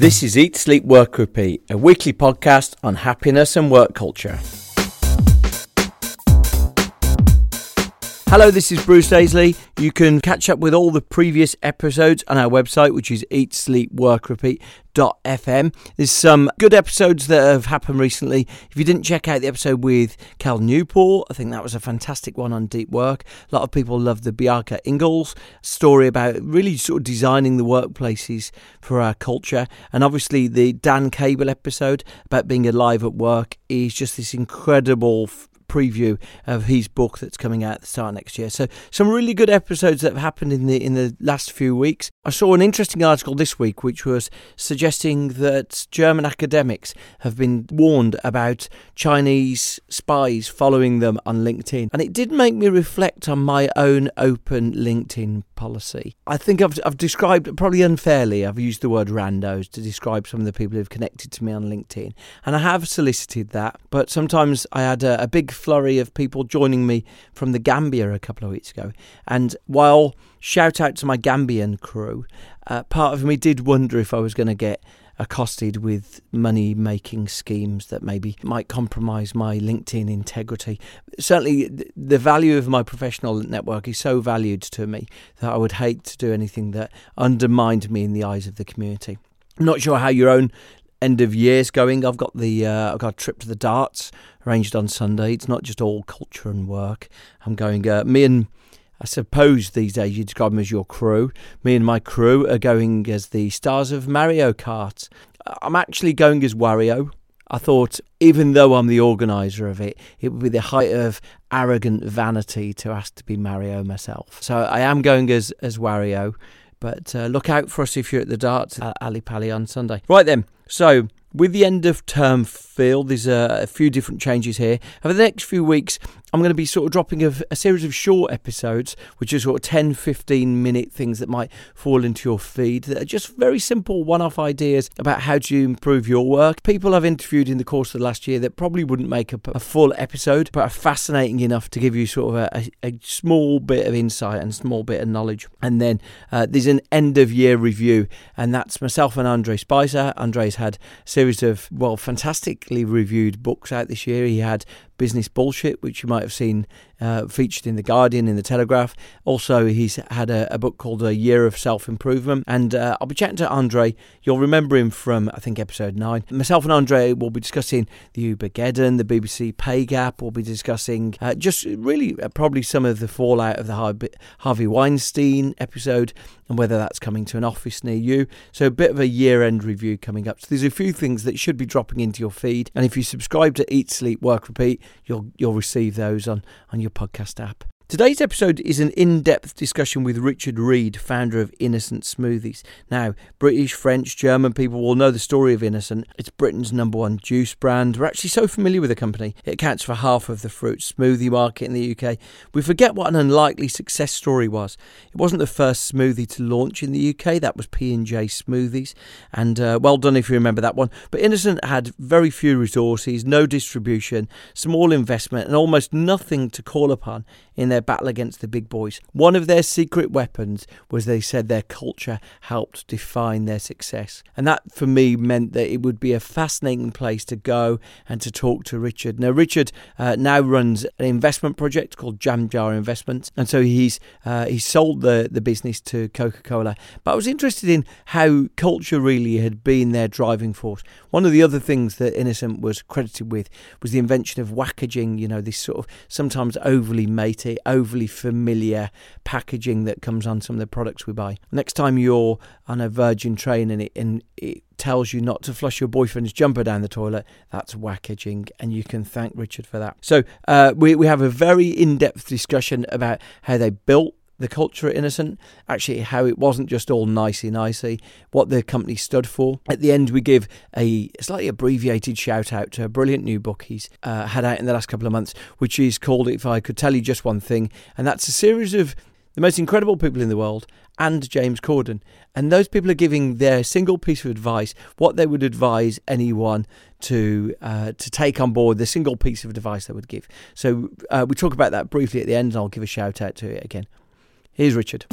This is Eat, Sleep, Work, Repeat, a weekly podcast on happiness and work culture. Hello, this is Bruce Daisley. You can catch up with all the previous episodes on our website, which is eatsleepworkrepeat.fm. There's some good episodes that have happened recently. If you didn't check out the episode with Cal Newport, I think that was a fantastic one on deep work. A lot of people love the Bjarke Ingels story about really sort of designing the workplaces for our culture. And obviously, the Dan Cable episode about being alive at work is just this incredible preview of his book that's coming out at the start next year. So some really good episodes that have happened in the in the last few weeks. I saw an interesting article this week which was suggesting that German academics have been warned about Chinese spies following them on LinkedIn. And it did make me reflect on my own open LinkedIn policy. I think I've, I've described, probably unfairly, I've used the word randos to describe some of the people who've connected to me on LinkedIn. And I have solicited that, but sometimes I had a, a big flurry of people joining me from the Gambia a couple of weeks ago. And while shout out to my Gambian crew, uh, part of me did wonder if I was going to get accosted with money making schemes that maybe might compromise my LinkedIn integrity. Certainly, the value of my professional network is so valued to me that I would hate to do anything that undermined me in the eyes of the community. I'm not sure how your own end of year's going. I've got the uh, I've got a trip to the darts arranged on Sunday. It's not just all culture and work. I'm going. Uh, me and I suppose these days you describe them as your crew. Me and my crew are going as the stars of Mario Kart. I'm actually going as Wario. I thought, even though I'm the organizer of it, it would be the height of arrogant vanity to ask to be Mario myself. So I am going as as Wario. But uh, look out for us if you're at the darts at Ali Pali on Sunday. Right then, so with the end of term feel, there's a, a, few different changes here. Over the next few weeks, I'm going to be sort of dropping a, a, series of short episodes, which are sort of 10, 15 minute things that might fall into your feed that are just very simple one off ideas about how to improve your work. People I've interviewed in the course of the last year that probably wouldn't make a, a full episode, but are fascinating enough to give you sort of a, a small bit of insight and small bit of knowledge. And then uh, there's an end of year review, and that's myself and Andre Spicer. Andre's had a series of, well, fantastically reviewed books out this year. He had Business Bullshit, which you might have seen uh, featured in The Guardian, in The Telegraph. Also, he's had a, a book called A Year of Self Improvement. And uh, I'll be chatting to Andre. You'll remember him from, I think, episode 9. Myself and Andre will be discussing the Ubergeddon, the BBC pay gap. We'll be discussing uh, just really uh, probably some of the fallout of the Harvey Weinstein episode and whether that's coming to an office near you. So, a bit of a year end review coming up. So, there's a few things that should be dropping into your feed. And if you subscribe to Eat, Sleep, Work, Repeat, you'll, you'll receive those on, on your podcast app. Today's episode is an in depth discussion with Richard Reed, founder of Innocent Smoothies. Now, British, French, German people will know the story of Innocent. It's Britain's number one juice brand. We're actually so familiar with the company, it accounts for half of the fruit smoothie market in the UK. We forget what an unlikely success story was. It wasn't the first smoothie to launch in the UK, that was P&J Smoothies. And uh, well done if you remember that one. But Innocent had very few resources, no distribution, small investment, and almost nothing to call upon in their their battle against the big boys. One of their secret weapons was they said their culture helped define their success. And that for me meant that it would be a fascinating place to go and to talk to Richard. Now, Richard uh, now runs an investment project called Jam Jar Investments. And so he's, uh, he's sold the, the business to Coca Cola. But I was interested in how culture really had been their driving force. One of the other things that Innocent was credited with was the invention of wackaging, you know, this sort of sometimes overly matey, overly familiar packaging that comes on some of the products we buy. Next time you're on a Virgin train and it, and it tells you not to flush your boyfriend's jumper down the toilet, that's wackaging, and you can thank Richard for that. So uh, we, we have a very in-depth discussion about how they built the culture at Innocent, actually how it wasn't just all nicey nicey, what the company stood for. At the end, we give a slightly abbreviated shout out to a brilliant new book he's uh, had out in the last couple of months, which is called If I Could Tell You Just One Thing, and that's a series of the most incredible people in the world and James Corden. And those people are giving their single piece of advice, what they would advise anyone to uh, to take on board, the single piece of advice they would give. So uh, we talk about that briefly at the end, and I'll give a shout out to it again. Here's Richard.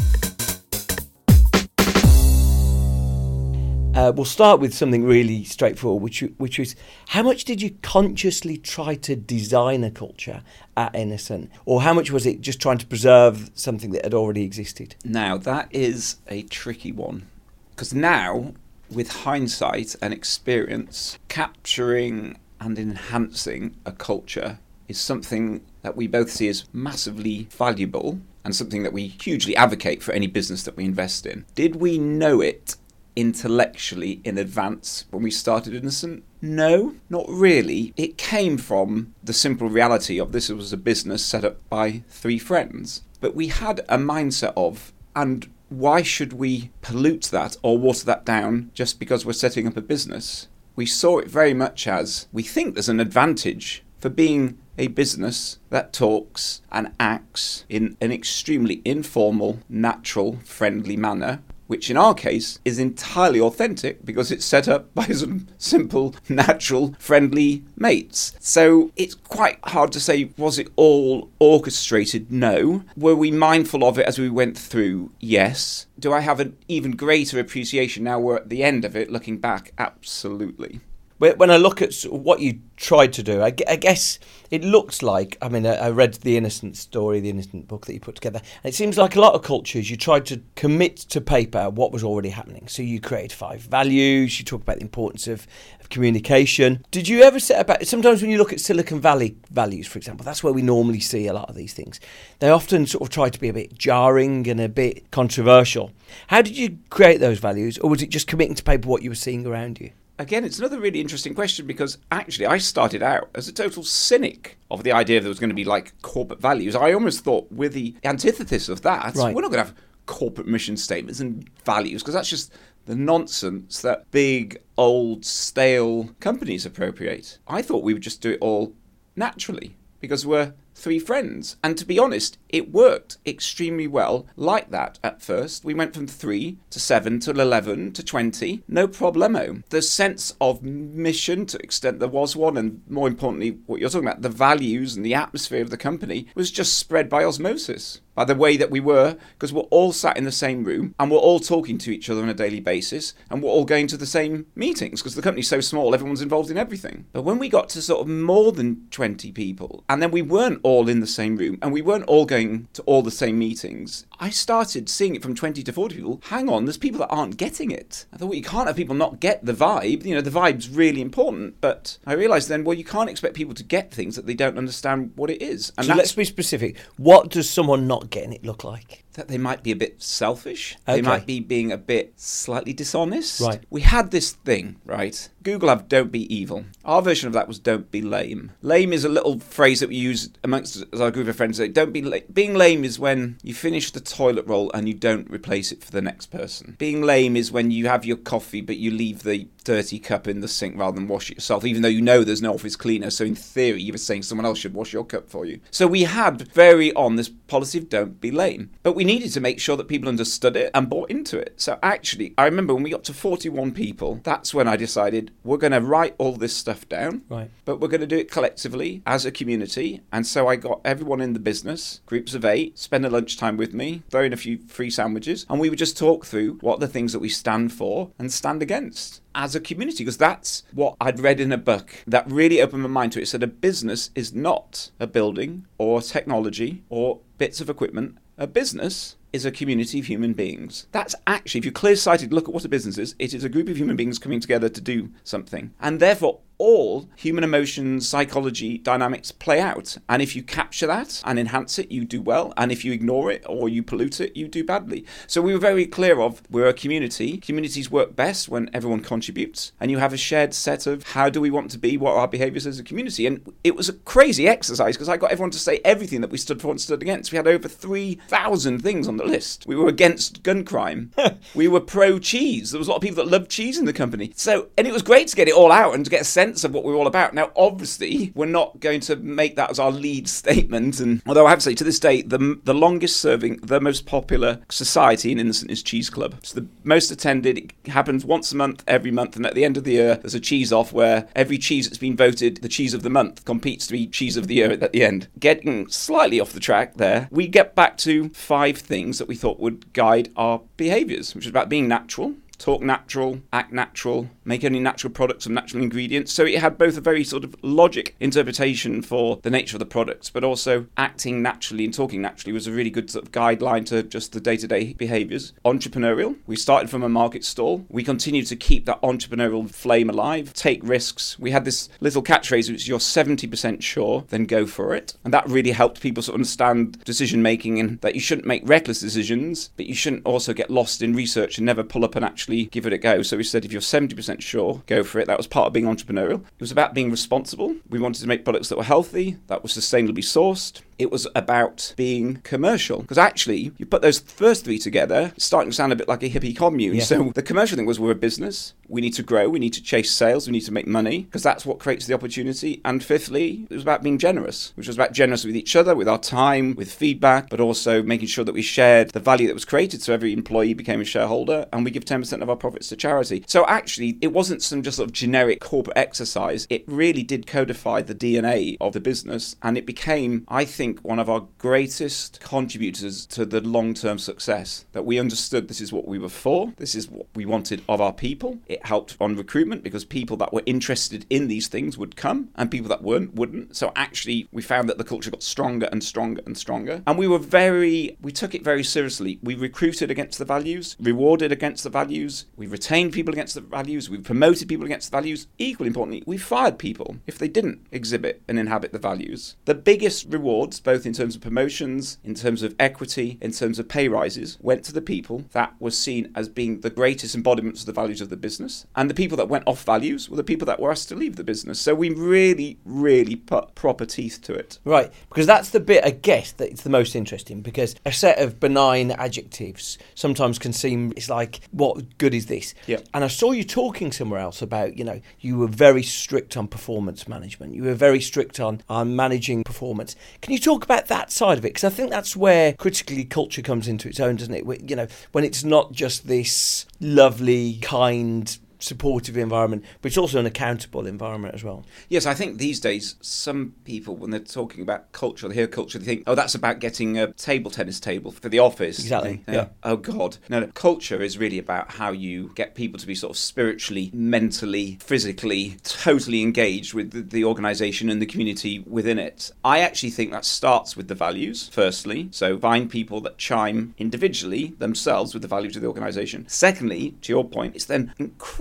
Uh, we'll start with something really straightforward, which which is how much did you consciously try to design a culture at Innocent, or how much was it just trying to preserve something that had already existed? Now that is a tricky one because now, with hindsight and experience, capturing and enhancing a culture is something that we both see as massively valuable and something that we hugely advocate for any business that we invest in. Did we know it intellectually in advance when we started Innocent? No, not really. It came from the simple reality of this was a business set up by three friends. But we had a mindset of, and why should we pollute that or water that down just because we're setting up a business? We saw it very much as we think there's an advantage for being a business that talks and acts in an extremely informal, natural, friendly manner, which in our case is entirely authentic because it's set up by some simple, natural, friendly mates. So it's quite hard to say, was it all orchestrated? No. Were we mindful of it as we went through? Yes. Do I have an even greater appreciation now we're at the end of it, looking back? Absolutely when I look at what you tried to do, I, guess it looks like. I mean, I read the Innocent story, the Innocent book that you put together. And it seems like a lot of cultures, you tried to commit to paper what was already happening. So you create five values. You talk about the importance of, of communication. Did you ever set about? Sometimes when you look at Silicon Valley values, for example, that's where we normally see a lot of these things. They often sort of try to be a bit jarring and a bit controversial. How did you create those values, or was it just committing to paper what you were seeing around you? Again, it's another really interesting question because actually I started out as a total cynic of the idea that there was going to be like corporate values. I almost thought we're the antithesis of that. Right. We're not going to have corporate mission statements and values because that's just the nonsense that big, old, stale companies appropriate. I thought we would just do it all naturally because we're three friends. And to be honest, it worked extremely well like that at first. We went from three to seven to 11 to 20, no problemo. The sense of mission, to extent there was one, and more importantly, what you're talking about, the values and the atmosphere of the company was just spread by osmosis by the way that we were, because we're all sat in the same room and we're all talking to each other on a daily basis and we're all going to the same meetings because the company's so small, everyone's involved in everything. But when we got to sort of more than 20 people and then we weren't all in the same room. And we weren't all going to all the same meetings, I started seeing it from 20 to 40 people. Hang on, there's people that aren't getting it. I thought, well, you can't have people not get the vibe. You know, the vibe's really important. But I realised then, well, you can't expect people to get things that they don't understand what it is. And so let's be specific. What does someone not getting it look like? That they might be a bit selfish. Okay. They might be being a bit slightly dishonest. Right. We had this thing, right? Google have don't be evil. Our version of that was don't be lame. Lame is a little phrase that we use amongst our group of friends. Don't be la- being lame is when you finish the toilet roll and you don't replace it for the next person. Being lame is when you have your coffee but you leave the dirty cup in the sink rather than wash it yourself, even though you know there's no office cleaner. So in theory, you were saying someone else should wash your cup for you. So we had very on this policy of don't be lame. But we needed to make sure that people understood it and bought into it. So actually, I remember when we got to 41 people, that's when I decided we're going to write all this stuff down. Right. But we're going to do it collectively as a community. And so I got everyone in the business, groups of eight, spend a lunchtime with me, throw in a few free sandwiches, and we would just talk through what the things that we stand for and stand against as a community because that's what I'd read in a book that really opened my mind to it. It said a business is not a building or technology or bits of equipment. A business is a community of human beings. That's actually, if you're clear sighted, look at what a business is. It is a group of human beings coming together to do something. And therefore, all human emotions, psychology, dynamics play out. And if you capture that and enhance it, you do well. And if you ignore it or you pollute it, you do badly. So we were very clear of we're a community. Communities work best when everyone contributes. And you have a shared set of how do we want to be, what are our behaviors as a community. And it was a crazy exercise because I got everyone to say everything that we stood for and stood against. We had over 3,000 things on the list. We were against gun crime. we were pro cheese. There was a lot of people that loved cheese in the company. So, and it was great to get it all out and to get a sense sense of what we're all about. Now, obviously, we're not going to make that as our lead statement. And although I have to say, to this day, the the longest serving, the most popular society in Innocent is Cheese Club. It's the most attended. It happens once a month, every month, and at the end of the year, there's a cheese off where every cheese that's been voted the cheese of the month competes to be cheese of the year at the end. Getting slightly off the track there, we get back to five things that we thought would guide our behaviours, which is about being natural, talk natural, act natural, make only natural products from natural ingredients. So it had both a very sort of logic interpretation for the nature of the products, but also acting naturally and talking naturally was a really good sort of guideline to just the day to day behaviors. Entrepreneurial, we started from a market stall. We continued to keep that entrepreneurial flame alive, take risks. We had this little catchphrase, which you're 70% sure, then go for it. And that really helped people sort of understand decision making and that you shouldn't make reckless decisions, but you shouldn't also get lost in research and never pull up and actually give it a go. So we said if you're 70% sure, go for it. That was part of being entrepreneurial. It was about being responsible. We wanted to make products that were healthy, that were sustainably sourced, it was about being commercial. Because actually, you put those first three together, it's starting to sound a bit like a hippie commune. Yeah. So the commercial thing was we're a business, we need to grow, we need to chase sales, we need to make money, because that's what creates the opportunity. And fifthly, it was about being generous, which was about generous with each other, with our time, with feedback, but also making sure that we shared the value that was created. So every employee became a shareholder, and we give 10% of our profits to charity. So actually, it wasn't some just sort of generic corporate exercise. It really did codify the DNA of the business, and it became, I think, think, one of our greatest contributors to the long term success. That we understood this is what we were for, this is what we wanted of our people. It helped on recruitment because people that were interested in these things would come and people that weren't wouldn't. So actually, we found that the culture got stronger and stronger and stronger. And we were very, we took it very seriously. We recruited against the values, rewarded against the values, we retained people against the values, we promoted people against the values. Equally importantly, we fired people if they didn't exhibit and inhabit the values. The biggest rewards both in terms of promotions, in terms of equity, in terms of pay rises, went to the people that were seen as being the greatest embodiments of the values of the business. And the people that went off values were the people that were asked to leave the business. So we really, really put proper teeth to it. Right, because that's the bit, I guess, that's the most interesting because a set of benign adjectives sometimes can seem, it's like, what good is this? Yeah. And I saw you talking somewhere else about, you know, you were very strict on performance management. You were very strict on, on managing performance. Can you talk about that side of it? Because I think that's where critically culture comes into its own, doesn't it? You know, when it's not just this lovely, kind, supportive environment, but it's also an accountable environment as well. Yes, I think these days some people, when they're talking about culture, they hear culture, they think, oh, that's about getting a table tennis table for the office. Exactly, They- yeah. Oh God, no, no. Culture is really about how you get people to be sort of spiritually, mentally, physically, totally engaged with the, the organisation and the community within it. I actually think that starts with the values. Firstly, so find people that chime individually themselves with the values of the organisation. Secondly, to your point, it's then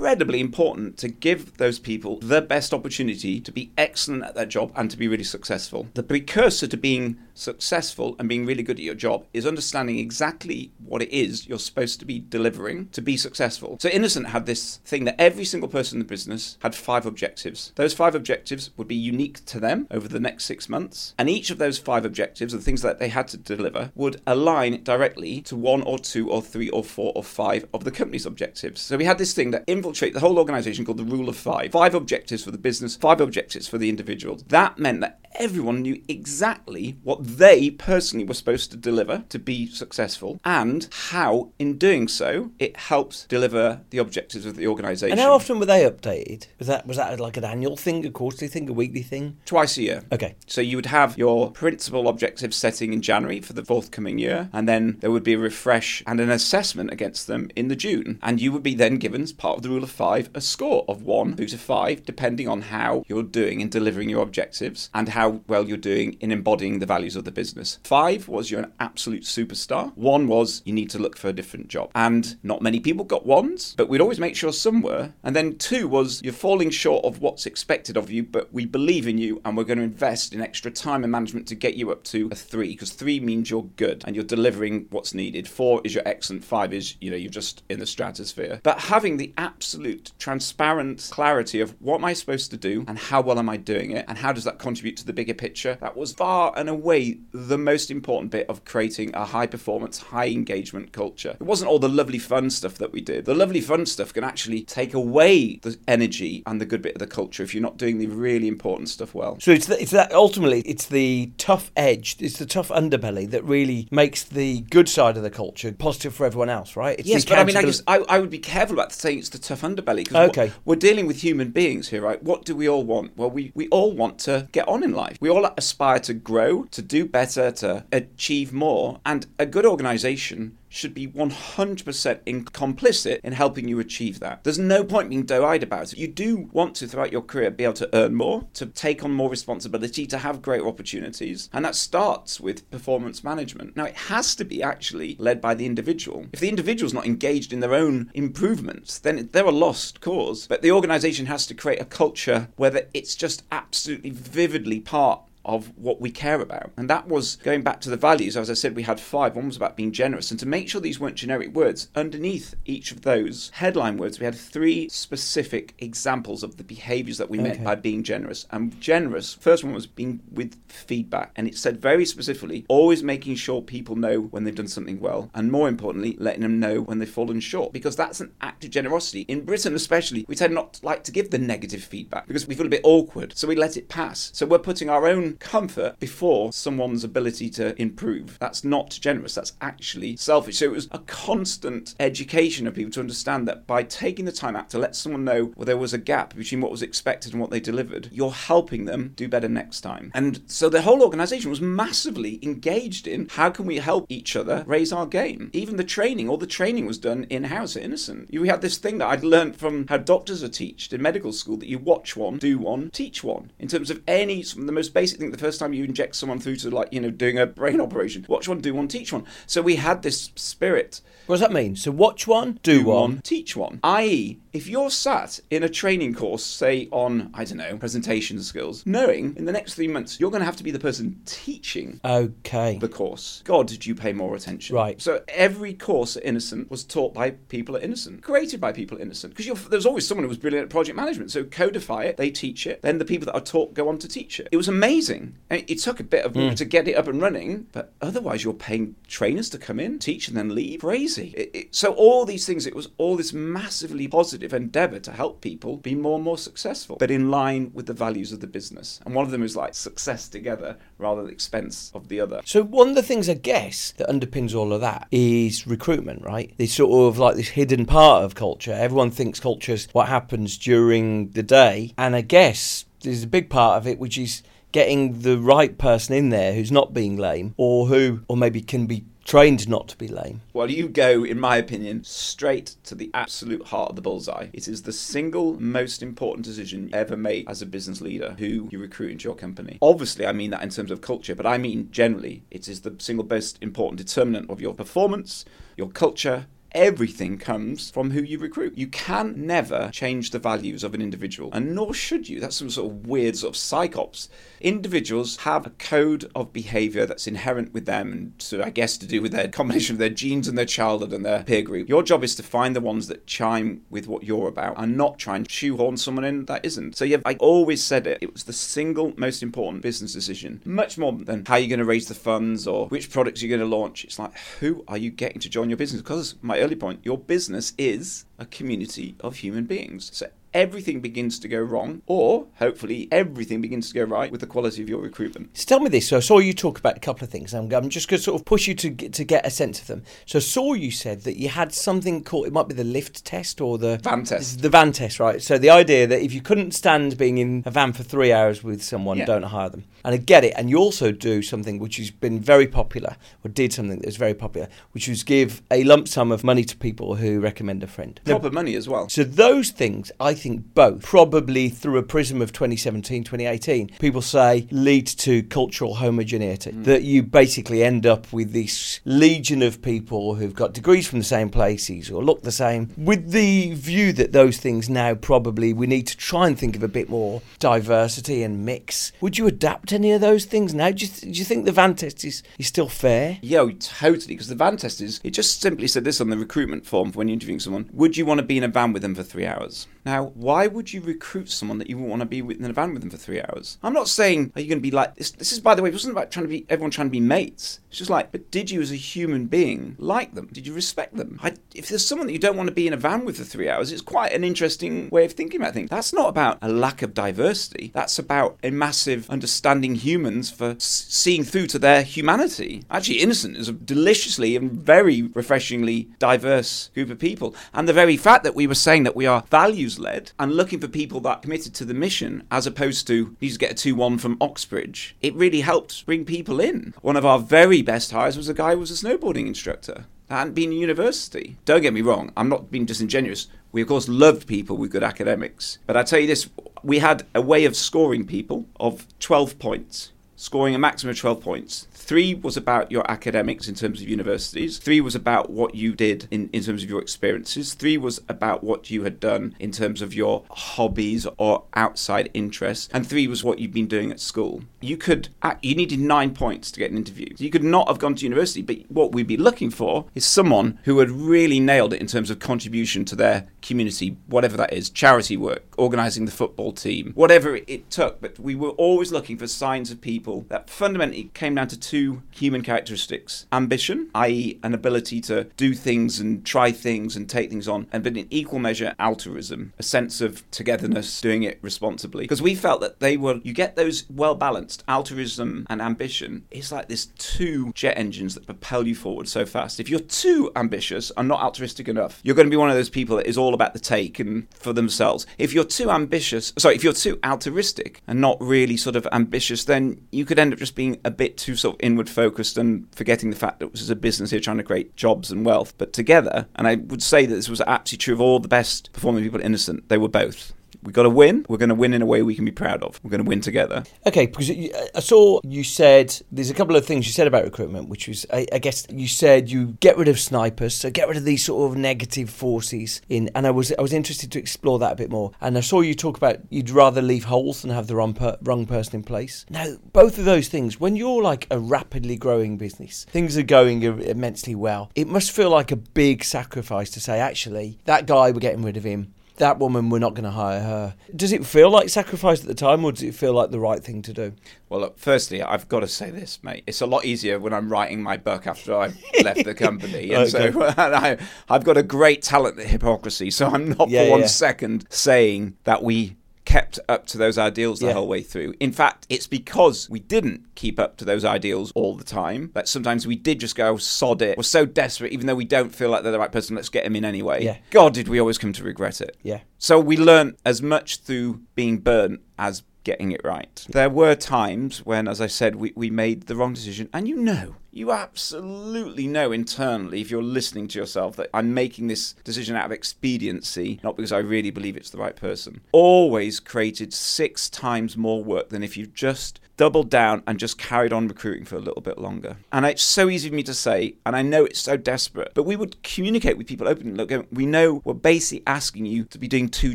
incredibly important to give those people the best opportunity to be excellent at their job and to be really successful. The precursor to being successful and being really good at your job is understanding exactly what it is you're supposed to be delivering to be successful. So Innocent had this thing that every single person in the business had five objectives. Those five objectives would be unique to them over the next six months, and each of those five objectives, the things that they had to deliver, would align directly to one or two or three or four or five of the company's objectives. So we had this thing that infiltrated the whole organization called the Rule of Five. Five objectives for the business, five objectives for the individuals. That meant that everyone knew exactly what they personally were supposed to deliver to be successful and how, in doing so, it helped deliver the objectives of the organization. And how often were they updated? Was that was that like an annual thing, a quarterly thing, a weekly thing? Twice a year. Okay. So you would have your principal objective setting in January for the forthcoming year, and then there would be a refresh and an assessment against them in the June. And you would be then given, as part of the rule of five, a score of one through to five, depending on how you're doing in delivering your objectives and how well you're doing in embodying the values of the business. Five was you're an absolute superstar. One was you need to look for a different job. And not many people got ones, but we'd always make sure some were. And then two was you're falling short of what's expected of you, but we believe in you and we're going to invest in extra time and management to get you up to a three, because three means you're good and you're delivering what's needed. Four is you're excellent. Five is, you know, you're just in the stratosphere. But having the absolute transparent clarity of what am I supposed to do and how well am I doing it and how does that contribute to the bigger picture, that was far and away the most important bit of creating a high performance, high engagement culture. It wasn't all the lovely fun stuff that we did. The lovely fun stuff can actually take away the energy and the good bit of the culture if you're not doing the really important stuff well. So it's, the, it's that ultimately it's the tough edge, it's the tough underbelly that really makes the good side of the culture positive for everyone else, right? It's yes, but I mean, I, accountability- just, I, I would be careful about saying it's the tough underbelly because Okay. we're dealing with human beings here, right? What do we all want? Well, we, we all want to get on in life. We all aspire to grow, to do better, to achieve more. And a good organization should be 100% in complicit in helping you achieve that. There's no point being doe-eyed about it. You do want to, throughout your career, be able to earn more, to take on more responsibility, to have greater opportunities. And that starts with performance management. Now, it has to be actually led by the individual. If the individual's not engaged in their own improvements, then they're a lost cause. But the organization has to create a culture where it's just absolutely vividly part of what we care about. And that was going back to the values. As I said, we had five. One was about being generous. And to make sure these weren't generic words, underneath each of those headline words, we had three specific examples of the behaviors that we meant by being generous. And generous, first one was being with feedback. And it said very specifically, always making sure people know when they've done something well. And more importantly, letting them know when they've fallen short. Because that's an act of generosity. In Britain, especially, we tend not to like to give the negative feedback because we feel a bit awkward. So we let it pass. So we're putting our own comfort before someone's ability to improve. That's not generous. That's actually selfish. So it was a constant education of people to understand that by taking the time out to let someone know well, there was a gap between what was expected and what they delivered, you're helping them do better next time. And so the whole organization was massively engaged in how can we help each other raise our game. Even the training, all the training was done in house at Innocent. You had this thing that I'd learned from how doctors are taught in medical school that you watch one, do one, teach one. In terms of any, of the most basic thing, the first time you inject someone through to like, you know, doing a brain operation, watch one, do one, teach one. So we had this spirit what does that mean? So watch one, do, one. teach one. I.e., if you're sat in a training course, say on, I don't know, presentation skills, knowing in the next three months you're going to have to be the person teaching Okay. the course. God, did you pay more attention? Right. So every course at Innocent was taught by people at Innocent, created by people at Innocent. Because there's always someone who was brilliant at project management. So codify it, they teach it, then the people that are taught go on to teach it. It was amazing. It took a bit of work hmm. to get it up and running, but otherwise you're paying trainers to come in, teach, and then leave. Crazy. It, it, so all these things, it was all this massively positive endeavor to help people be more and more successful, but in line with the values of the business. And one of them is like success together rather than expense of the other. So one of the things I guess that underpins all of that is recruitment, right? This sort of like this hidden part of culture. Everyone thinks culture is what happens during the day, and I guess there's a big part of it which is getting the right person in there who's not being lame, or who, or maybe can be trained not to be lame. Well, you go, in my opinion, straight to the absolute heart of the bullseye. It is the single most important decision you ever made as a business leader who you recruit into your company. Obviously, I mean that in terms of culture, but I mean generally, it is the single most important determinant of your performance, your culture. Everything comes from who you recruit. You can never change the values of an individual, and nor should you. That's some sort of weird sort of psychops. Individuals have a code of behavior that's inherent with them, and so I guess to do with their combination of their genes and their childhood and their peer group. Your job is to find the ones that chime with what you're about and not try and shoehorn someone in that isn't. So yeah, I always said it. It was the single most important business decision, much more than how you're going to raise the funds or which products you're going to launch. It's like who are you getting to join your business? Because my point, your business is a community of human beings. So everything begins to go wrong, or hopefully everything begins to go right with the quality of your recruitment. So tell me this. So I saw you talk about a couple of things. I'm, I'm just going to sort of push you to get, to get a sense of them. So I saw you said that you had something called it might be the lift test or the Van test. The van test, right? So the idea that if you couldn't stand being in a van for three hours with someone, Yeah. don't hire them. And I get it. And you also do something which has been very popular, or did something that was very popular, which was give a lump sum of money to people who recommend a friend. Proper money as well. so those things, I think both, probably through a prism of 2017, 2018, people say lead to cultural homogeneity. Mm. That you basically end up with this legion of people who've got degrees from the same places or look the same, with the view that those things now probably we need to try and think of a bit more diversity and mix. Would you adapt any of those things now? Do you, th- do you think the van test is, is still fair? Yeah, oh, totally. Because the van test is, it just simply said this on the recruitment form for when you're interviewing someone. Would you want to be in a van with them for three hours? Now, why would you recruit someone that you wouldn't want to be with in a van with them for three hours? I'm not saying, are you going to be like, this, this is, by the way, it wasn't about trying to be, everyone trying to be mates. It's just like, but did you as a human being like them? Did you respect them? I, if there's someone that you don't want to be in a van with for three hours, it's quite an interesting way of thinking about things. That's not about a lack of diversity. That's about a massive understanding humans for seeing through to their humanity. Actually, Innocent is a deliciously and very refreshingly diverse group of people. And the very fact that we were saying that we are values led and looking for people that committed to the mission as opposed to you just get a 2 1 from Oxbridge, it really helped bring people in. One of our very best hires was a guy who was a snowboarding instructor. Hadn't been in university. Don't get me wrong, I'm not being disingenuous. We, of course, loved people with good academics. But I tell you this we had a way of scoring people of 12 points, scoring a maximum of 12 points. Three was about your academics in terms of universities. Three was about what you did in, in terms of your experiences. Three was about what you had done in terms of your hobbies or outside interests. And three was what you'd been doing at school. You could, you needed nine points to get an interview. You could not have gone to university, but what we'd be looking for is someone who had really nailed it in terms of contribution to their community, whatever that is, charity work, organising the football team, whatever it took. But we were always looking for signs of people that fundamentally came down to two human characteristics ambition, i.e., an ability to do things and try things and take things on, and but in equal measure, altruism, a sense of togetherness, doing it responsibly. Because we felt that they were, you get those well balanced, altruism and ambition, it's like this two jet engines that propel you forward so fast. If you're too ambitious and not altruistic enough, you're going to be one of those people that is all about the take and for themselves. If you're too ambitious, sorry, if you're too altruistic and not really sort of ambitious, then you could end up just being a bit too sort of inward focused and forgetting the fact that this is a business here trying to create jobs and wealth. But together, and I would say that this was absolutely true of all the best performing people at Innocent, they were both. We got to win. We're going to win in a way we can be proud of. We're going to win together. Okay, because I saw you said there's a couple of things you said about recruitment, which was I, I guess you said you get rid of snipers, so get rid of these sort of negative forces in, and I was I was interested to explore that a bit more. And I saw you talk about you'd rather leave holes than have the wrong per, wrong person in place. Now, both of those things, when you're like a rapidly growing business, things are going immensely well. It must feel like a big sacrifice to say, actually, that guy we're getting rid of him that woman, we're not going to hire her. Does it feel like sacrifice at the time, or does it feel like the right thing to do? Well, look, firstly, I've got to say this, mate. It's a lot easier when I'm writing my book after I've left the company. And so I, I've got a great talent at hypocrisy. So I'm not Yeah, for one yeah. second saying that we kept up to those ideals the Yeah. whole way through. In fact, it's because we didn't keep up to those ideals all the time that sometimes we did just go oh, sod it. We're so desperate, even though we don't feel like they're the right person, let's get him in anyway. Yeah. God, did we always come to regret it. Yeah. So we learn as much through being burnt as getting it right. There were times when, as I said, we, we made the wrong decision, and you know, you absolutely know internally, if you're listening to yourself, that I'm making this decision out of expediency, not because I really believe it's the right person. Always created six times more work than if you just doubled down and just carried on recruiting for a little bit longer. And it's so easy for me to say, and I know it's so desperate, but we would communicate with people openly. Look, we know we're basically asking you to be doing two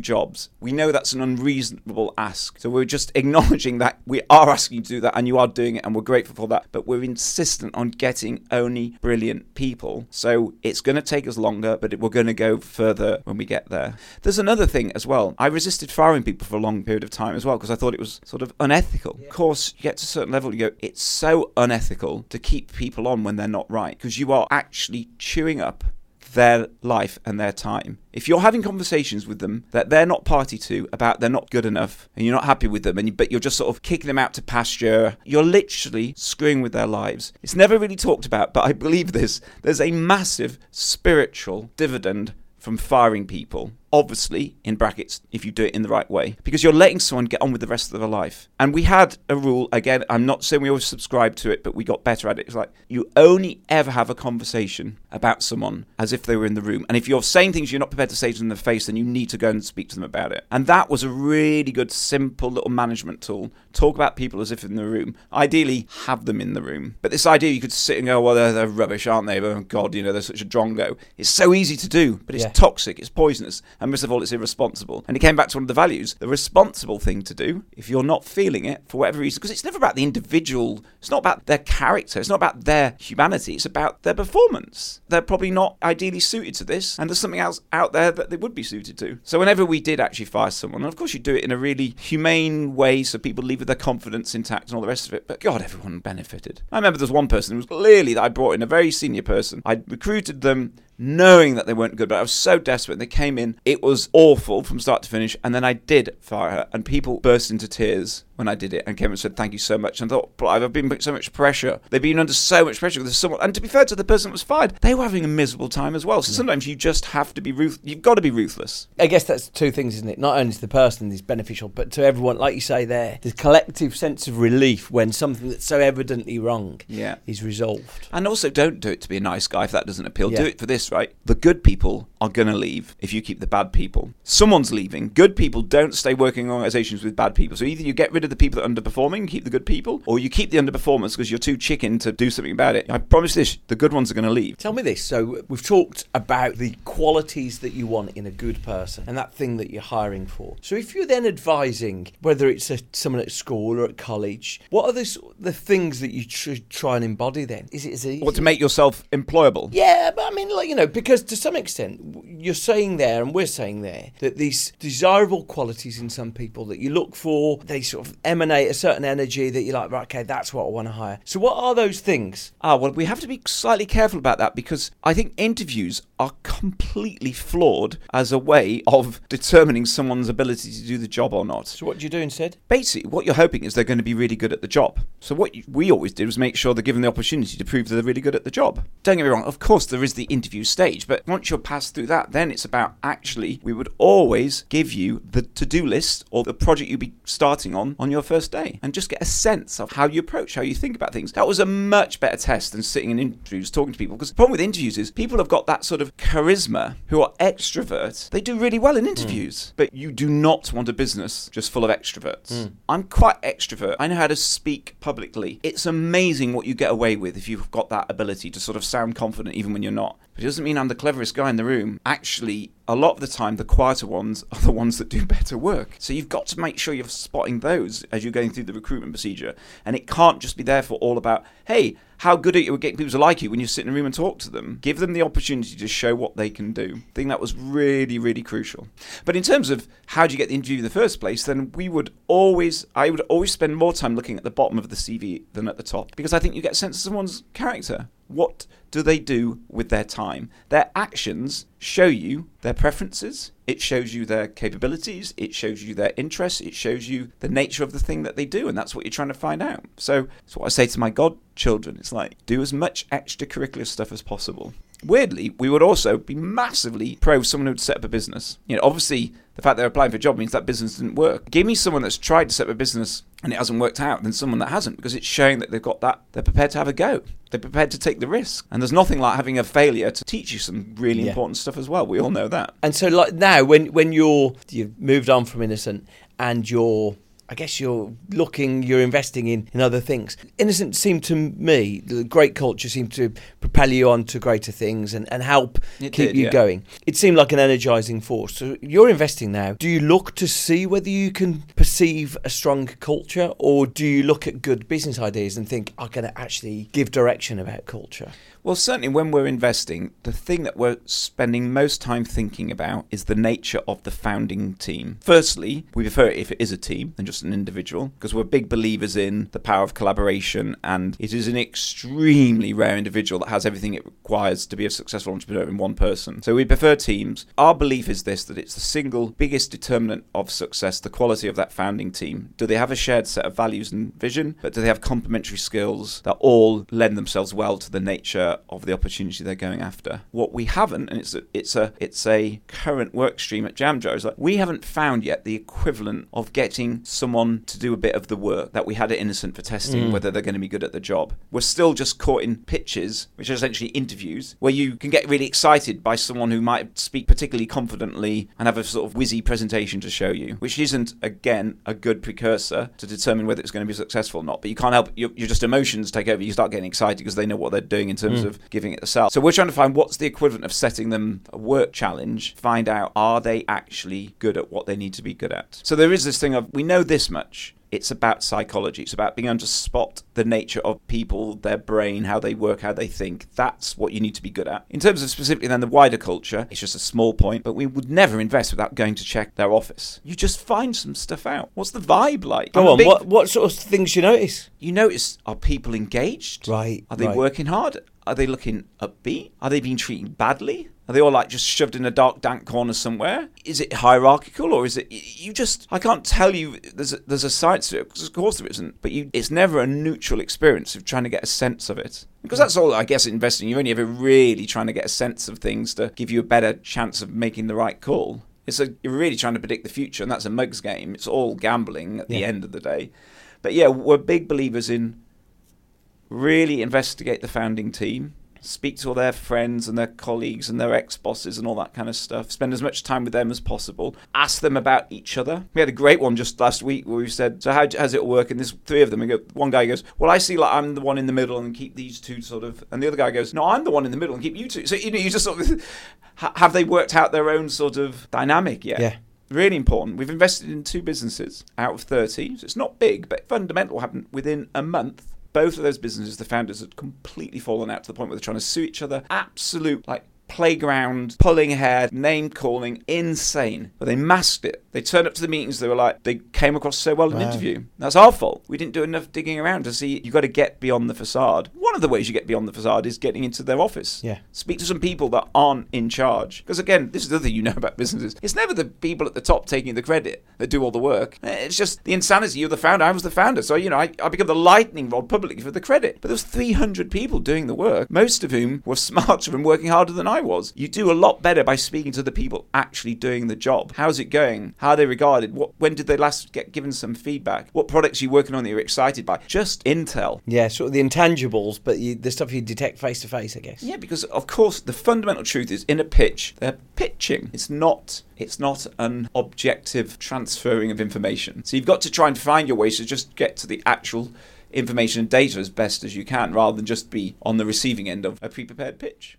jobs. We know that's an unreasonable ask. So we're just acknowledging that we are asking you to do that and you are doing it and we're grateful for that. But we're insistent on getting only brilliant people. So it's going to take us longer, but we're going to go further when we get there. There's another thing as well. I resisted firing people for a long period of time as well because I thought it was sort of unethical. Of course, you get to a certain level, you go, it's so unethical to keep people on when they're not right because you are actually chewing up their life and their time. If you're having conversations with them that they're not party to about they're not good enough and you're not happy with them, and you, but you're just sort of kicking them out to pasture, you're literally screwing with their lives. It's never really talked about, but I believe this. There's a massive spiritual dividend from firing people obviously in brackets if you do it in the right way because you're letting someone get on with the rest of their life. And we had a rule again i'm not saying we always subscribe to it but we got better at it. It's like you only ever have a conversation about someone as if they were in the room. And if you're saying things you're not prepared to say to them in the face then you need to go and speak to them about it. And that was a really good simple little management tool. Talk about people as if in the room. Ideally have them in the room. But this idea you could sit and go well they're, they're rubbish aren't they? Oh god you know they're such a drongo. It's so easy to do but it's Yeah. toxic. It's poisonous and most of all, it's irresponsible. And it came back to one of the values. The responsible thing to do, if you're not feeling it for whatever reason, because it's never about the individual, it's not about their character, it's not about their humanity, it's about their performance. They're probably not ideally suited to this, and there's something else out there that they would be suited to. So, whenever we did actually fire someone, and of course, you do it in a really humane way so people leave with their confidence intact and all the rest of it, but God, everyone benefited. I remember there was one person who was clearly that I brought in, a very senior person. I recruited them knowing that they weren't good, but I was so desperate. They came in, it was awful from start to finish, and then I did fire her, and people burst into tears when I did it and came and said, Thank you so much. And I thought, but I've been put so much pressure. They've been under so much pressure. There's someone, and to be fair to the person that was fired, they were having a miserable time as well. So sometimes you just have to be ruth. You've got to be ruthless. I guess that's two things, isn't it? Not only to the person is beneficial, but to everyone, like you say there, the collective sense of relief when something that's so evidently wrong Yeah. is resolved. And also, don't do it to be a nice guy if that doesn't appeal. Yeah. Do it for this, right? The good people are going to leave if you keep the bad people. Someone's leaving. Good people don't stay working in organizations with bad people. So either you get rid of the people that are underperforming, keep the good people, or you keep the underperformers because you're too chicken to do something about it. I promise this the good ones are going to leave. Tell me this. So we've talked about the qualities that you want in a good person and that thing that you're hiring for. So if you're then advising whether it's a, someone at school or at college, what are the, the things that you should try and embody then? Is it as easy? Or to make yourself employable. Yeah, but I mean, like, you know, because to some extent, you're saying there, and we're saying there, that these desirable qualities in some people that you look for, they sort of emanate a certain energy that you're like, right, okay, that's what I want to hire. So, what are those things? Ah, well, we have to be slightly careful about that because I think interviews are completely flawed as a way of determining someone's ability to do the job or not. So, what do you do instead? Basically, what you're hoping is they're going to be really good at the job. So, what you, we always did was make sure they're given the opportunity to prove that they're really good at the job. Don't get me wrong, of course, there is the interview stage, but once you're passed through that, then it's about actually, we would always give you the to do list or the project you'd be starting on on your first day and just get a sense of how you approach, how you think about things. That was a much better test than sitting in interviews talking to people because the problem with interviews is people have got that sort of charisma who are extroverts. They do really well in interviews, hmm. but you do not want a business just full of extroverts. Hmm. I'm quite extrovert. I know how to speak publicly. It's amazing what you get away with if you've got that ability to sort of sound confident even when you're not. But it doesn't mean I'm the cleverest guy in the room. Actually, a lot of the time, the quieter ones are the ones that do better work. So you've got to make sure you're spotting those as you're going through the recruitment procedure. And it can't just be therefore all about, hey, how good are you at getting people to like you when you sit in a room and talk to them? Give them the opportunity to show what they can do. I think that was really, really crucial. But in terms of how do you get the interview in the first place, then we would always, I would always spend more time looking at the bottom of the CV than at the top because I think you get a sense of someone's character. What do they do with their time? Their actions show you their preferences, it shows you their capabilities, it shows you their interests, it shows you the nature of the thing that they do, and that's what you're trying to find out. So that's what I say to my godchildren. It's like do as much extracurricular stuff as possible. Weirdly, we would also be massively pro someone who'd set up a business. You know, obviously the fact they're applying for a job means that business didn't work. Give me someone that's tried to set up a business and it hasn't worked out than someone that hasn't because it's showing that they've got that they're prepared to have a go. They're prepared to take the risk. And there's nothing like having a failure to teach you some really Yeah. important stuff as well. We all know that. And so, like now, when when you're you've moved on from innocent and you're I guess you're looking, you're investing in, in other things. Innocent seemed to me, the great culture seemed to propel you on to greater things and, and help It keep did, you yeah. going. It seemed like an energizing force. So you're investing now. Do you look to see whether you can perceive a strong culture or do you look at good business ideas and think, I'm going to actually give direction about culture? Well, certainly when we're investing, the thing that we're spending most time thinking about is the nature of the founding team. Firstly, we prefer it if it is a team than just an individual, because we're big believers in the power of collaboration, and it is an extremely rare individual that has everything it requires to be a successful entrepreneur in one person. So we prefer teams. Our belief is this that it's the single biggest determinant of success, the quality of that founding team. Do they have a shared set of values and vision, but do they have complementary skills that all lend themselves well to the nature of the opportunity they're going after? What we haven't, and it's a, it's a it's a current work stream at Jamjar, is that we haven't found yet the equivalent of getting someone to do a bit of the work that we had at Innocent for testing mm. whether they're going to be good at the job. We're still just caught in pitches, which are essentially interviews, where you can get really excited by someone who might speak particularly confidently and have a sort of whizzy presentation to show you, which isn't, again, a good precursor to determine whether it's going to be successful or not. But you can't help, your, your just emotions take over. You start getting excited because they know what they're doing in terms Hmm. of giving it a sell. So we're trying to find what's the equivalent of setting them a work challenge, find out are they actually good at what they need to be good at. So there is this thing of, we know this much. It's about psychology. It's about being able to spot the nature of people, their brain, how they work, how they think. That's what you need to be good at. In terms of specifically then the wider culture, it's just a small point, but we would never invest without going to check their office. You just find some stuff out. What's the vibe like? I'm Go on. big- What what sort of things you notice? you notice are people engaged? Right, Are they right. working hard? Are they looking upbeat? Are they being treated badly? Are they all like just shoved in a dark, dank corner somewhere? Is it hierarchical or is it you just? I can't tell you. There's a, there's a science to it because of course there isn't. But you, it's never a neutral experience of trying to get a sense of it. Because that's all I guess investing. You're only ever really trying to get a sense of things to give you a better chance of making the right call. It's a, you're really trying to predict the future, and that's a mugs game. It's all gambling at the Yeah. end of the day. But yeah, we're big believers in really investigate the founding team, speak to all their friends and their colleagues and their ex bosses and all that kind of stuff. Spend as much time with them as possible. Ask them about each other. We had a great one just last week where we said, "So how does it work?" And there's three of them. And go, one guy goes, "Well, I see like I'm the one in the middle and keep these two sort of," and the other guy goes, "No, I'm the one in the middle and keep you two. So you know, you just sort of have they worked out their own sort of dynamic yet? Yeah. Really important. We've invested in two businesses out of 30. So it's not big, but fundamental happened within a month. Both of those businesses, the founders had completely fallen out to the point where they're trying to sue each other. Absolute, like, playground, pulling hair, name calling, insane. But they masked it. They turned up to the meetings, they were like, they came across so well in an interview. That's our fault. We didn't do enough digging around to see you've got to get beyond the facade. One of the ways you get beyond the facade is getting into their office. Yeah. Speak to some people that aren't in charge. Because again, this is the other thing you know about businesses. It's never the people at the top taking the credit that do all the work. It's just the insanity. You're the founder. I was the founder. So, you know, I, I become the lightning rod publicly for the credit. But there was 300 people doing the work, most of whom were smarter and working harder than I was. You do a lot better by speaking to the people actually doing the job. How's it going? How are they regarded? What, when did they last get given some feedback? What products are you working on that you're excited by? Just intel. Yeah, sort of the intangibles, but you, the stuff you detect face to face, I guess. Yeah, because of course the fundamental truth is in a pitch they're pitching. It's not it's not an objective transferring of information. So you've got to try and find your ways to just get to the actual information and data as best as you can rather than just be on the receiving end of a pre-prepared pitch.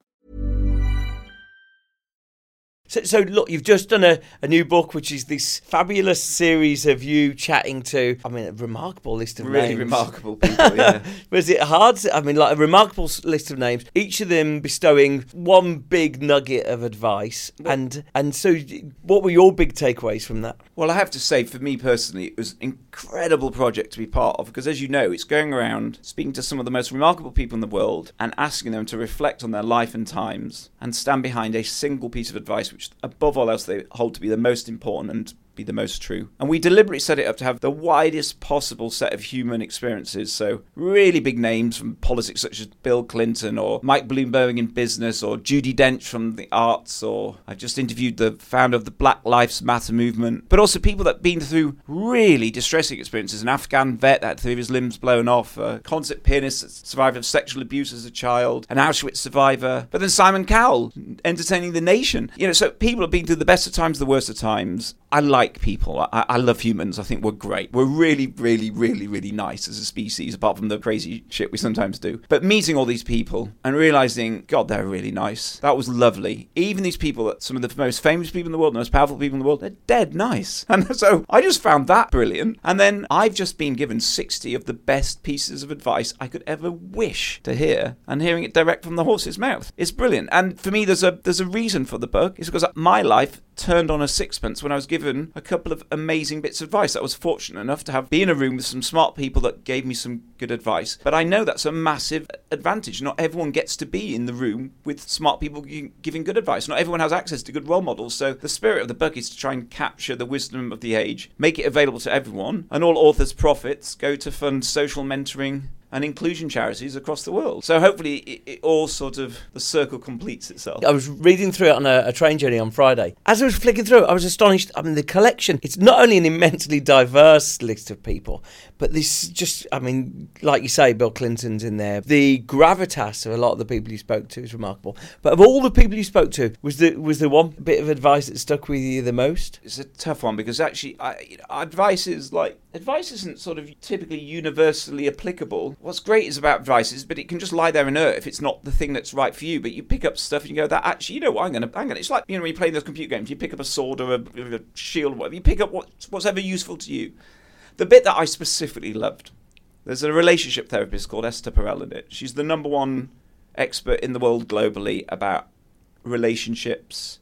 So, so look, you've just done a, a new book, which is this fabulous series of you chatting to, I mean, a remarkable list of Really names. remarkable people, yeah. Was it hard? to- I mean, like a remarkable list of names, each of them bestowing one big nugget of advice. And and so, what were your big takeaways from that? Well, I have to say, for me personally, it was an incredible project to be part of because, as you know, it's going around speaking to some of the most remarkable people in the world and asking them to reflect on their life and times and stand behind a single piece of advice, which, above all else, they hold to be the most important and be the most true. And we deliberately set it up to have the widest possible set of human experiences. So, really big names from politics, such as Bill Clinton or Mike Bloomberg in business or Judi Dench from the arts, or I've just interviewed the founder of the Black Lives Matter movement, but also people that have been through really distressing experiences. An Afghan vet that had three of his limbs blown off, a concert pianist that survived of sexual abuse as a child, an Auschwitz survivor, but then Simon Cowell entertaining the nation. You know, so people have been through the best of times, the worst of times. I like people. I, I love humans. I think we're great. We're really, really, really, really nice as a species, apart from the crazy shit we sometimes do. But meeting all these people and realizing, God, they're really nice. That was lovely. Even these people, that some of the most famous people in the world, the most powerful people in the world, they're dead nice. And so I just found that brilliant. And then I've just been given 60 of the best pieces of advice I could ever wish to hear, and hearing it direct from the horse's mouth. It's brilliant. And for me, there's a there's a reason for the book. It's because my life turned on a sixpence when I was given a couple of amazing bits of advice. I was fortunate enough to have be in a room with some smart people that gave me some good advice. But I know that's a massive advantage. Not everyone gets to be in the room with smart people giving good advice. Not everyone has access to good role models. So the spirit of the book is to try and capture the wisdom of the age, make it available to everyone, and all authors' profits go to fund social mentoring and inclusion charities across the world. So hopefully it, it all sort of the circle completes itself. I was reading through it on a, a train journey on Friday. As I was flicking through I was astonished. I mean, the collection, it's not only an immensely diverse list of people, but this just, I mean, like you say, Bill Clinton's in there. The gravitas of a lot of the people you spoke to is remarkable. But of all the people you spoke to, was the, was there one bit of advice that stuck with you the most? it's a tough one because actually I, you know, advice is like advice isn't sort of typically universally applicable what's great is about advice is but it can just lie there inert if it's not the thing that's right for you. But you pick up stuff and you go that actually you know what? I'm gonna i'm gonna it's like you know when you're playing those computer games you pick up a sword or a, a shield or whatever you pick up what, what's ever useful to you. The bit that i specifically loved there's a relationship therapist called esther perel in it. She's the number one expert in the world globally about relationships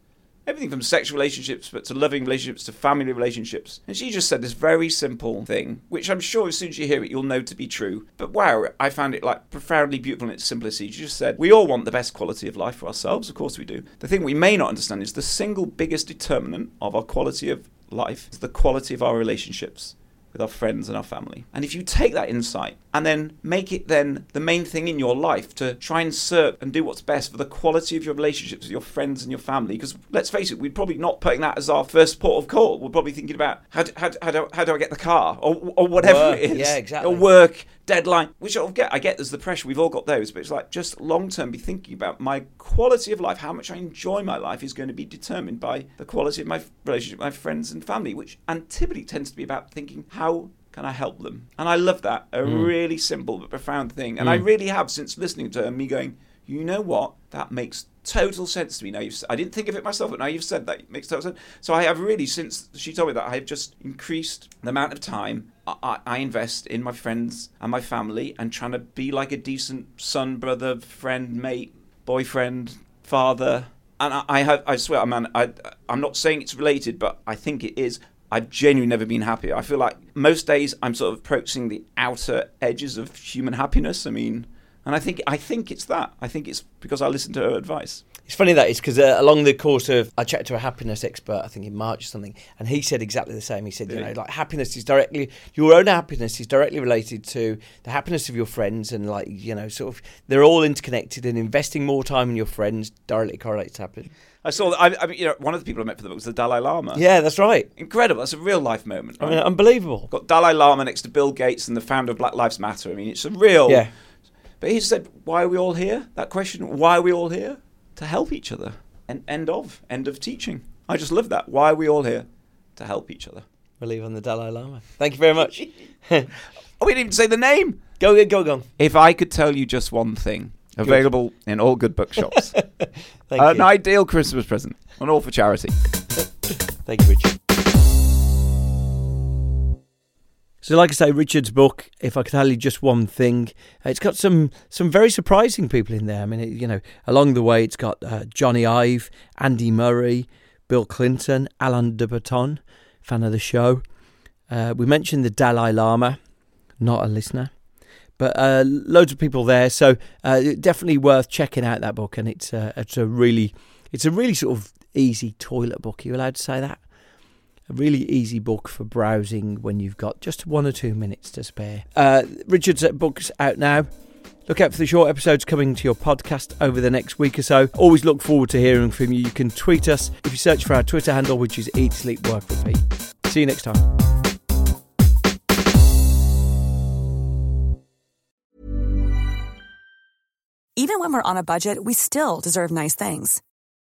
everything from sexual relationships but to loving relationships to family relationships. And she just said this very simple thing which i'm sure as soon as you hear it you'll know to be true. But wow i found it like profoundly beautiful in its simplicity. She just said we all want the best quality of life for ourselves of course we do. The thing we may not understand is the single biggest determinant of our quality of life is the quality of our relationships with our friends and our family. And if you take that insight and then make it then the main thing in your life to try and serve and do what's best for the quality of your relationships with your friends and your family, because let's face it, we're probably not putting that as our first port of call. We're probably thinking about how do, how, do- how, do, how do I get the car or, or whatever Work. it is. Yeah, exactly. Or work, deadline, which I'll get. I get there's the pressure. We've all got those, but it's like just long term be thinking about my quality of life, how much I enjoy my life is going to be determined by the quality of my relationship with my friends and family, which and typically tends to be about thinking how can I help them? And I love that. A hmm. really simple but profound thing. And I hmm. really have since listening to her, me going, you know what? That makes total sense to me. Now I didn't think of it myself, but now you've said that it makes total sense. So I have really, since she told me that, I have just increased the amount of time I, I, I invest in my friends and my family and trying to be like a decent son, brother, friend, mate, boyfriend, father. And I, I have, I swear, man, I, I'm not saying it's related, but I think it is. I've genuinely never been happier. I feel like most days I'm sort of approaching the outer edges of human happiness. I mean, and I think I think it's that. I think it's because I listen to her advice. It's funny that is because uh, along the course of, I chatted to a happiness expert, I think in March or something, and he said exactly the same. He said, you know, like happiness is directly, your own happiness is directly related to the happiness of your friends, and like, you know, sort of, they're all interconnected, and investing more time in your friends directly correlates to happiness. I saw that. I, I mean, you know, one of the people I met for the book was the Dalai Lama. Yeah, that's right. incredible. That's a real life moment. I mean, unbelievable. Got Dalai Lama next to Bill Gates and the founder of Black Lives Matter. I mean, it's a real. Yeah. But he said, "Why are we all here?" That question, "Why are we all here?" to help each other. And end of end of teaching. I just love that. Why are we all here? To help each other. We'll leave on the Dalai Lama. Thank you very much. Oh, we didn't even say the name. go, go, go, go. If I could tell you just one thing, available in all good bookshops, Thank an you. ideal Christmas present, and all for charity. Thank you, Richard. So, like I say, Richard's book. If I could tell you just one thing, uh, it's got some some very surprising people in there. I mean, it, you know, along the way, it's got uh, Jony Ive, Andy Murray, Bill Clinton, Alan de Botton, fan of the show. Uh, we mentioned the Dalai Lama, not a listener, but uh, loads of people there. So uh, definitely worth checking out that book. And it's uh, it's a really it's a really sort of easy toilet book. Are you allowed to say that? A really easy book for browsing when you've got just one or two minutes to spare. Uh, Richard's book's out now. Look out for the short episodes coming to your podcast over the next week or so. Always look forward to hearing from you. You can tweet us if you search for our Twitter handle, which is Eat, Sleep, Work, Repeat. See you next time. Even when we're on a budget, we still deserve nice things.